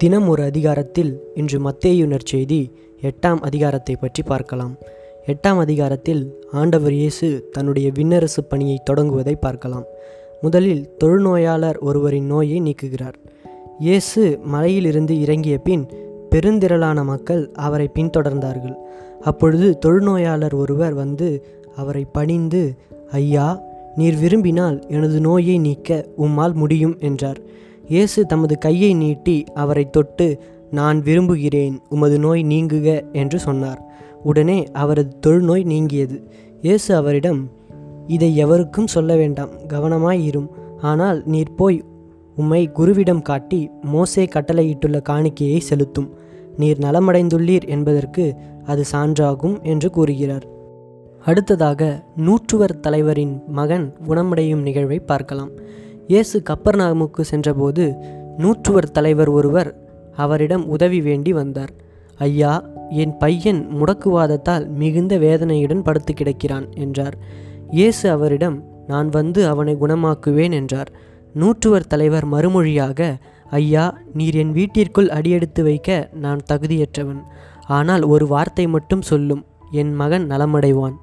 தினம் ஒரு அதிகாரத்தில் இன்று மத்தேயுனர் செய்தி எட்டாம் அதிகாரத்தை பற்றி பார்க்கலாம். எட்டாம் அதிகாரத்தில் ஆண்டவர் இயேசு தன்னுடைய விண்ணரசு பணியை தொடங்குவதை பார்க்கலாம். முதலில் தொழுநோயாளர் ஒருவரின் நோயை நீக்குகிறார். இயேசு மலையிலிருந்து இறங்கிய பின் பெருந்திரளான மக்கள் அவரை பின்தொடர்ந்தார்கள். அப்பொழுது தொழுநோயாளர் ஒருவர் வந்து அவரை பணிந்து ஐயா நீர் விரும்பினால் எனது நோயை நீக்க உம்மால் முடியும் என்றார். இயேசு தமது கையை நீட்டி அவரை தொட்டு நான் விரும்புகிறேன் உமது நோய் நீங்குக என்று சொன்னார். உடனே அவரது தொழுநோய் நீங்கியது. இயேசு அவரிடம் இதை எவருக்கும் சொல்ல வேண்டாம் கவனமாயிரும். ஆனால் நீர் போய் உம்மை குருவிடம் காட்டி மோசே கட்டளையிட்டுள்ள காணிக்கையை செலுத்தும். நீர் நலமடைந்துள்ளீர் என்பதற்கு அது சான்றாகும் என்று கூறுகிறார். அடுத்ததாக நூற்றுவர் தலைவரின் மகன் குணமடையும் நிகழ்வை பார்க்கலாம். இயேசு கப்பர்நாமுக்கு சென்றபோது நூற்றுவர் தலைவர் ஒருவர் அவரிடம் உதவி வேண்டி வந்தார். ஐயா என் பையன் முடக்குவாதத்தால் மிகுந்த வேதனையுடன் படுத்து கிடக்கிறான் என்றார். இயேசு அவரிடம் நான் வந்து அவனை குணமாக்குவேன் என்றார். நூற்றுவர் தலைவர் மறுமொழியாக ஐயா நீர் என் வீட்டிற்குள் அடியெடுத்து வைக்க நான் தகுதியற்றவன். ஆனால் ஒரு வார்த்தை மட்டும் சொல்லும் என் மகன் நலமடைவான்.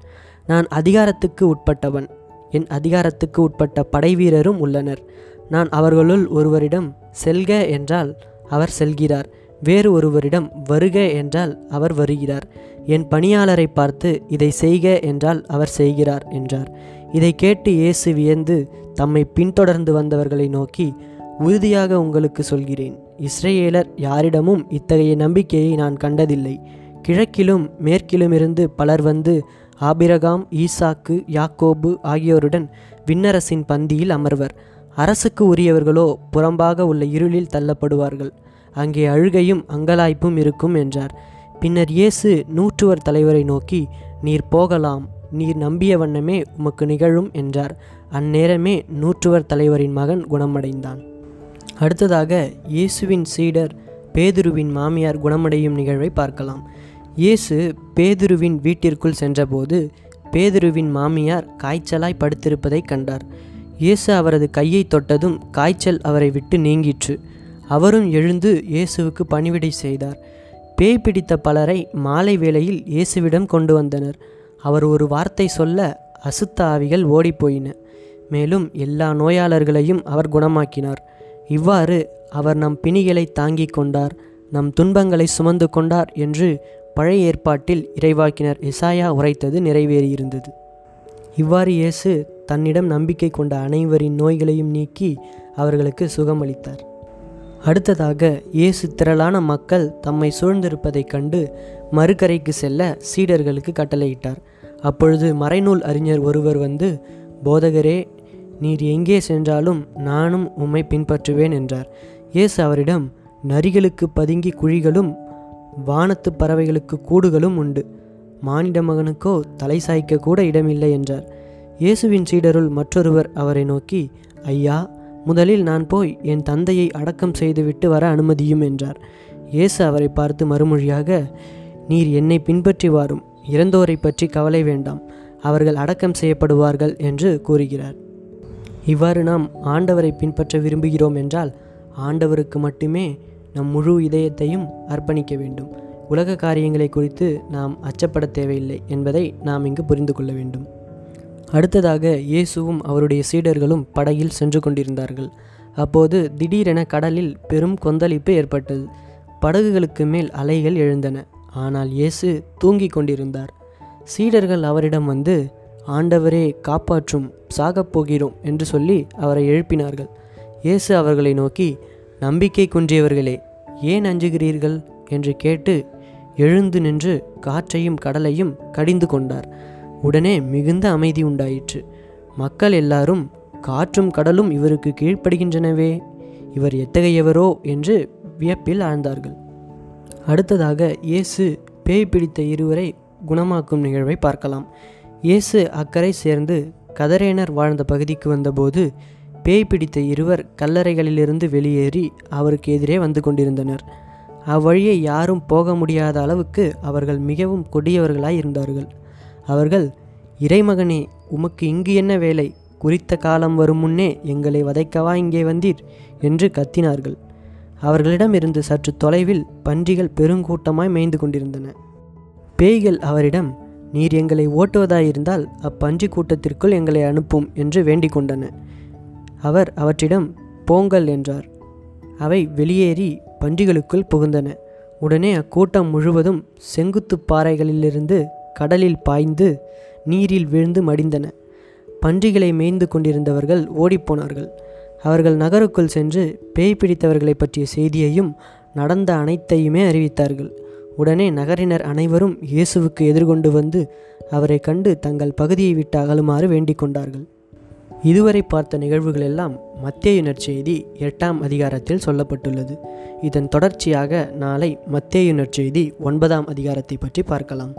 நான் அதிகாரத்துக்கு உட்பட்டவன். என் அதிகாரத்துக்கு உட்பட்ட படைவீரரும் உள்ளனர். நான் அவர்களுள் ஒருவரிடம் செல்க என்றால் அவர் செல்கிறார். வேறு ஒருவரிடம் வருக என்றால் அவர் வருகிறார். என் பணியாளரை பார்த்து இதை செய்க என்றால் அவர் செய்கிறார் என்றார். இதை கேட்டு இயேசு வியந்து தம்மை பின்தொடர்ந்து வந்தவர்களை நோக்கி உறுதியாக உங்களுக்கு சொல்கிறேன். இஸ்ரேலர் யாரிடமும் இத்தகைய நம்பிக்கையை நான் கண்டதில்லை. கிழக்கிலும் மேற்கிலுமிருந்து பலர் வந்து ஆபிரகாம் ஈசாக்கு யாக்கோபு ஆகியோருடன் விண்ணரசின் பந்தியில் அமர்வர். அரசுக்கு உரியவர்களோ புறம்பாக உள்ள இருளில் தள்ளப்படுவார்கள். அங்கே அழுகையும் அங்கலாய்ப்பும் இருக்கும் என்றார். பின்னர் இயேசு நூற்றுவர் தலைவரை நோக்கி நீர் போகலாம். நீர் நம்பிய வண்ணமே உமக்கு நிகழும் என்றார். அந்நேரமே நூற்றுவர் தலைவரின் மகன் குணமடைந்தான். அடுத்ததாக இயேசுவின் சீடர் பேதுருவின் மாமியார் குணமடையும் நிகழ்வை பார்க்கலாம். இயேசு பேதுருவின் வீட்டிற்குள் சென்றபோது பேதுருவின் மாமியார் காய்ச்சலாய் படுத்திருப்பதை கண்டார். இயேசு அவரது கையை தொட்டதும் காய்ச்சல் அவரை விட்டு நீங்கிற்று. அவரும் எழுந்து இயேசுவுக்கு பணிவிடை செய்தார். பேய் பிடித்த பலரை மாலை வேளையில் இயேசுவிடம் கொண்டு வந்தனர். அவர் ஒரு வார்த்தை சொல்ல அசுத்த ஆவிகள் ஓடிப்போயின. மேலும் எல்லா நோயாளர்களையும் அவர் குணமாக்கினார். இவ்வாறு அவர் நம் பிணிகளை தாங்கிக் கொண்டார். நம் துன்பங்களை சுமந்து கொண்டார் என்று பழைய ஏற்பாட்டில் இறைவாக்கினர் இசாயா உரைத்தது நிறைவேறியிருந்தது. இவ்வாறு இயேசு தன்னிடம் நம்பிக்கை கொண்ட அனைவரின் நோய்களையும் நீக்கி அவர்களுக்கு சுகமளித்தார். அடுத்ததாக இயேசு திரளான மக்கள் தம்மை சூழ்ந்திருப்பதைக் கண்டு மறுகரைக்கு செல்ல சீடர்களுக்கு கட்டளையிட்டார். அப்பொழுது மறைநூல் அறிஞர் ஒருவர் வந்து போதகரே நீர் எங்கே சென்றாலும் நானும் உம்மை பின்பற்றுவேன் என்றார். இயேசு அவரிடம் நரிகளுக்கு பதுங்கி குழிகளும் வானத்து பறவைகளுக்கு கூடுகளும் உண்டு. மானிட மகனுக்கோ தலை சாய்க்க கூட இடமில்லை என்றார். இயேசுவின் சீடருள் மற்றொருவர் அவரை நோக்கி ஐயா முதலில் நான் போய் என் தந்தையை அடக்கம் செய்துவிட்டு வர அனுமதியும் என்றார். இயேசு அவரை பார்த்து மறுமொழியாக நீர் என்னை பின்பற்றி வாரும். இறந்தோரை பற்றி கவலை வேண்டாம். அவர்கள் அடக்கம் செய்யப்படுவார்கள் என்று கூறுகிறார். இவ்வாறு நாம் ஆண்டவரை பின்பற்ற விரும்புகிறோம் என்றால் ஆண்டவருக்கு மட்டுமே நம் முழு இதயத்தையும் அர்ப்பணிக்க வேண்டும். உலக காரியங்களை குறித்து நாம் அச்சப்பட தேவையில்லை என்பதை நாம் இங்கு புரிந்து கொள்ள வேண்டும். அடுத்ததாக இயேசுவும் அவருடைய சீடர்களும் படகில் சென்று கொண்டிருந்தார்கள். அப்போது திடீரென கடலில் பெரும் கொந்தளிப்பு ஏற்பட்டது. படகுகளுக்கு மேல் அலைகள் எழுந்தன. ஆனால் இயேசு தூங்கிக் கொண்டிருந்தார். சீடர்கள் அவரிடம் வந்து ஆண்டவரே காப்பாற்றும் சாகப் போகிறோம் என்று சொல்லி அவரை எழுப்பினார்கள். இயேசு அவர்களை நோக்கி நம்பிக்கை குன்றியவர்களே ஏன் அஞ்சுகிறீர்கள்? என்று கேட்டு எழுந்து நின்று காற்றையும் கடலையும் கடிந்து கொண்டார். உடனே மிகுந்த அமைதி உண்டாயிற்று. மக்கள் எல்லாரும் காற்றும் கடலும் இவருக்கு கீழ்ப்படுகின்றனவே இவர் எத்தகையவரோ என்று வியப்பில் ஆழ்ந்தார்கள். அடுத்ததாக இயேசு பேய் பிடித்த இருவரை குணமாக்கும் நிகழ்வை பார்க்கலாம். இயேசு அக்கறை சேர்ந்து கதரேனர் வாழ்ந்த பகுதிக்கு வந்தபோது பேய் பிடித்த இருவர் கல்லறைகளிலிருந்து வெளியேறி அவருக்கு எதிரே வந்து கொண்டிருந்தனர். அவ்வழியை யாரும் போக முடியாத அளவுக்கு அவர்கள் மிகவும் கொடியவர்களாய் இருந்தார்கள். அவர்கள் இறைமகனே உமக்கு இங்கு என்ன வேலை? குறித்த காலம் வரும் முன்னே எங்களை வதைக்கவா இங்கே வந்தீர்? என்று கத்தினார்கள். அவர்களிடமிருந்து சற்று தொலைவில் பன்றிகள் பெருங்கூட்டமாய் மேய்ந்து கொண்டிருந்தன. பேய்கள் அவரிடம் நீர் எங்களை ஓட்டுவதாயிருந்தால் அப்பன்றி கூட்டத்திற்குள் எங்களை அனுப்பும் என்று வேண்டிக் கொண்டன. அவர் அவற்றிடம் போங்கள் என்றார். அவை வெளியேறி பன்றிகளுக்குள் புகுந்தன. உடனே அக்கூட்டம் முழுவதும் செங்குத்து பாறைகளிலிருந்து கடலில் பாய்ந்து நீரில் விழுந்து மடிந்தன. பன்றிகளை மேய்ந்து கொண்டிருந்தவர்கள் ஓடிப்போனார்கள் அவர்கள் நகருக்குள் சென்று பேய் பிடித்தவர்களை பற்றிய செய்தியையும் நடந்த அனைத்தையுமே அறிவித்தார்கள். உடனே நகரினர் அனைவரும் இயேசுவுக்கு எதிர்கொண்டு வந்து அவரை கண்டு தங்கள் பகுதியை விட்டு அகலுமாறு வேண்டிக் கொண்டார்கள். இதுவரை பார்த்த நிகழ்வுகள் எல்லாம் மத்தேயு நற்செய்தி எட்டாம் அதிகாரத்தில் சொல்லப்பட்டுள்ளது. இதன் தொடர்ச்சியாக நாளை மத்தேயு நற்செய்தி ஒன்பதாம் அதிகாரத்தை பற்றி பார்க்கலாம்.